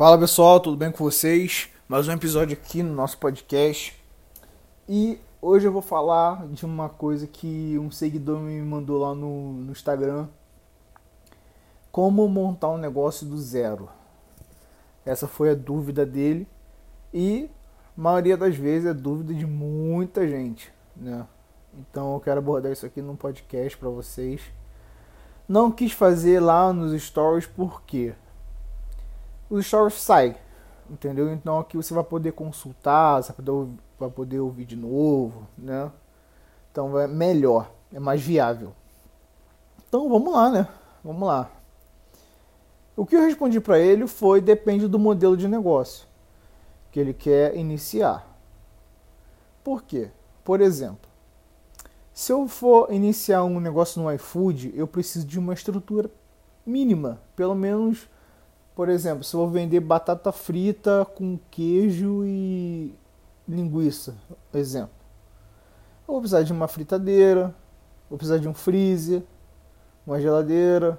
Fala pessoal, tudo bem com vocês? Mais um episódio aqui no nosso podcast. E hoje eu vou falar de uma coisa que um seguidor me mandou lá no, no Instagram. Como montar um negócio do zero. Essa foi a dúvida dele e a maioria das vezes é dúvida de muita gente, né? Então eu quero abordar isso aqui num podcast para vocês. Não quis fazer lá nos stories porque os stories saem, entendeu? Então aqui você vai poder consultar, você vai poder, vai poder ouvir de novo, né? Então é melhor, é mais viável. Então vamos lá, né? Vamos lá. O que eu respondi para ele foi depende do modelo de negócio que ele quer iniciar. Por quê? Por exemplo, se eu for iniciar um negócio no iFood, eu preciso de uma estrutura mínima, pelo menos, por exemplo, se eu vou vender batata frita com queijo e linguiça, exemplo. Eu vou precisar de uma fritadeira, vou precisar de um freezer, uma geladeira,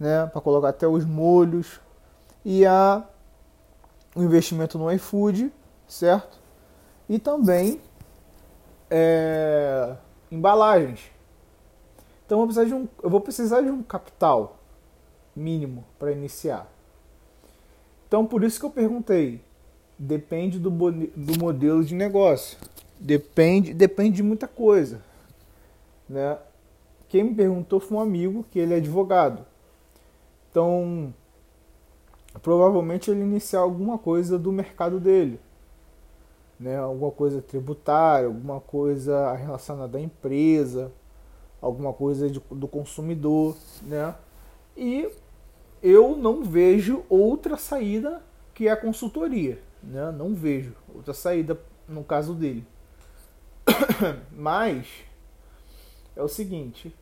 né, para colocar até os molhos e a o investimento no iFood, certo? E também é, embalagens. Então eu vou, precisar de um, eu vou precisar de um capital mínimo para iniciar. Então por isso que eu perguntei. Depende do, do modelo de negócio. Depende, depende de muita coisa. Né? Quem me perguntou foi um amigo que ele é advogado. Então, provavelmente ele iniciar alguma coisa do mercado dele. Né? Alguma coisa tributária, alguma coisa relacionada à empresa, alguma coisa de, do consumidor. Né? E eu não vejo outra saída que é a consultoria. Né? Não vejo outra saída no caso dele. Mas é o seguinte,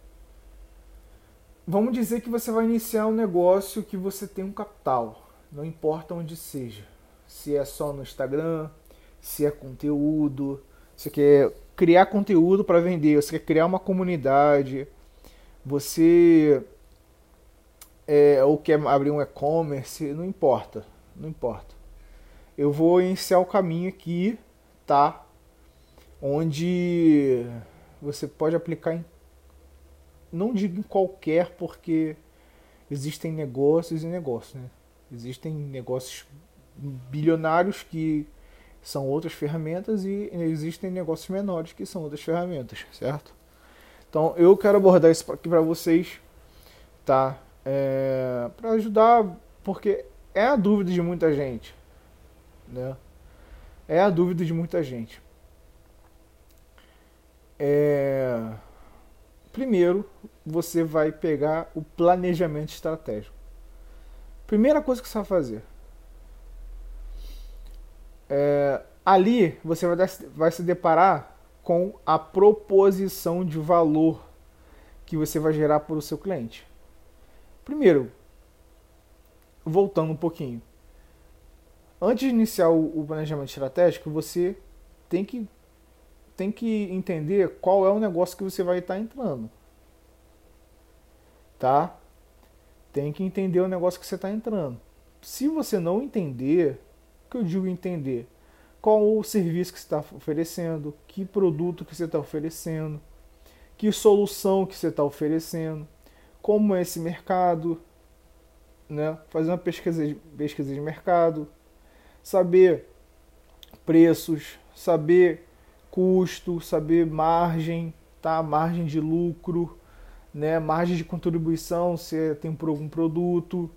Vamos dizer que você vai iniciar um negócio que você tem um capital, não importa onde seja. Se é só no Instagram, se é conteúdo, você quer criar conteúdo para vender, você quer criar uma comunidade, você é, ou quer abrir um e-commerce, não importa, não importa. Eu vou iniciar o caminho aqui, tá? Onde você pode aplicar em não digo em qualquer, porque existem negócios e negócios, né? Existem negócios bilionários que são outras ferramentas e existem negócios menores que são outras ferramentas, certo? Então eu quero abordar isso aqui para vocês, tá? É, para ajudar, porque é a dúvida de muita gente, né? É a dúvida de muita gente. É Primeiro, você vai pegar o planejamento estratégico. Primeira coisa que você vai fazer. É, ali você vai, vai se deparar com a proposição de valor que você vai gerar para o seu cliente. Primeiro, voltando um pouquinho. Antes de iniciar o, planejamento estratégico, você tem que tem que entender qual é o negócio que você vai estar entrando. Tá? Tem que entender o negócio que você está entrando. Se você não entender, o que eu digo entender? Qual o serviço que você está oferecendo, que produto que você está oferecendo, que solução que você está oferecendo, como é esse mercado, né? fazer uma pesquisa de, pesquisa de mercado, saber preços, saber custo, saber margem, tá? Margem de lucro, né? Margem de contribuição, se tem por algum produto.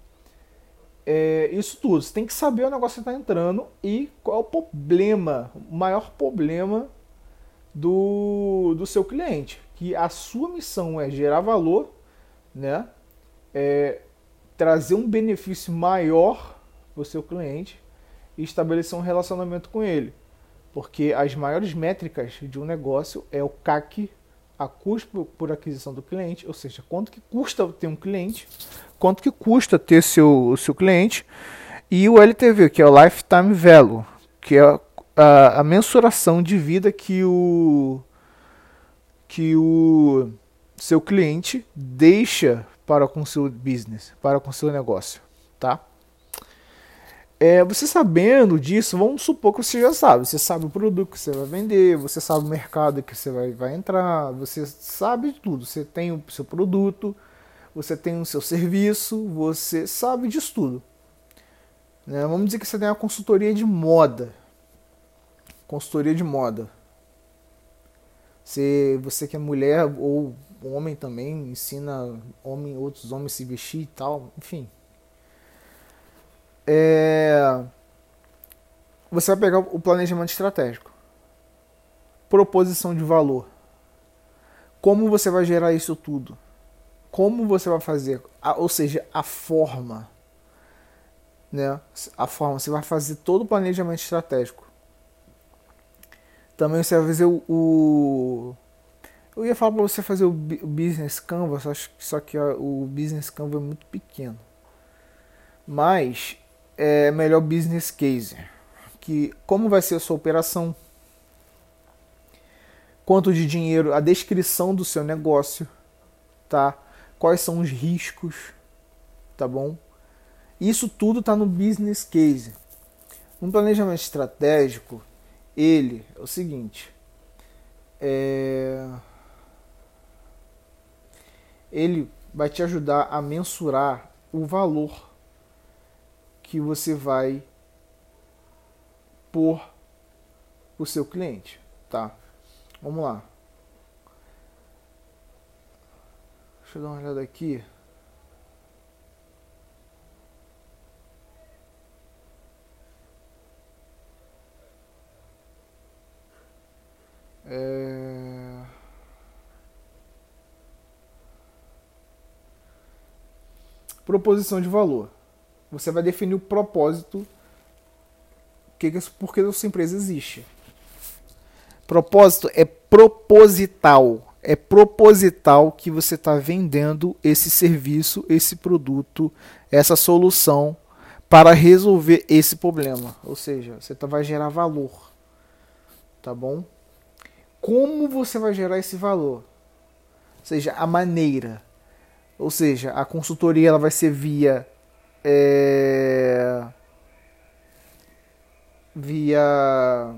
É, isso tudo. Você tem que saber o negócio que está entrando e qual é o problema, o maior problema do, do seu cliente. Que a sua missão é gerar valor, né? É, trazer um benefício maior para o seu cliente e estabelecer um relacionamento com ele. Porque as maiores métricas de um negócio é o CAC, a custo por aquisição do cliente, ou seja, quanto que custa ter um cliente, quanto que custa ter seu, o seu cliente, e o LTV, que é o Lifetime Value, que é a, a mensuração de vida que o, que o seu cliente deixa para com seu business, para com seu negócio, tá? é, você sabendo disso, vamos supor que você já sabe. Você sabe o produto que você vai vender, você sabe o mercado que você vai, vai entrar, você sabe de tudo. Você tem o seu produto, você tem o seu serviço, você sabe disso tudo. Né? Vamos dizer que você tem uma consultoria de moda. Consultoria de moda. Você, você que é mulher ou homem também, ensina homem, outros homens se vestir e tal, enfim. É, você vai pegar o planejamento estratégico, proposição de valor, como você vai gerar isso tudo, como você vai fazer, ou seja, a forma, né? A forma, você vai fazer todo o planejamento estratégico. Também você vai fazer o, o eu ia falar para você fazer o business canvas, só que o business canvas é muito pequeno. Mas é, melhor business case, que como vai ser a sua operação, quanto de dinheiro, a descrição do seu negócio, tá? Quais são os riscos, tá bom? Isso tudo está no business case. Um planejamento estratégico, ele é o seguinte, é... ele vai te ajudar a mensurar o valor que você vai pôr o seu cliente, tá? Vamos lá. Deixa eu dar uma olhada aqui. Proposição de valor. Você vai definir o propósito que, por que a sua empresa existe. Propósito é proposital. É proposital que você está vendendo esse serviço, esse produto, essa solução para resolver esse problema. Ou seja, você tá, vai gerar valor. Tá bom? Como você vai gerar esse valor? Ou seja, a maneira. Ou seja, a consultoria ela vai ser via é, via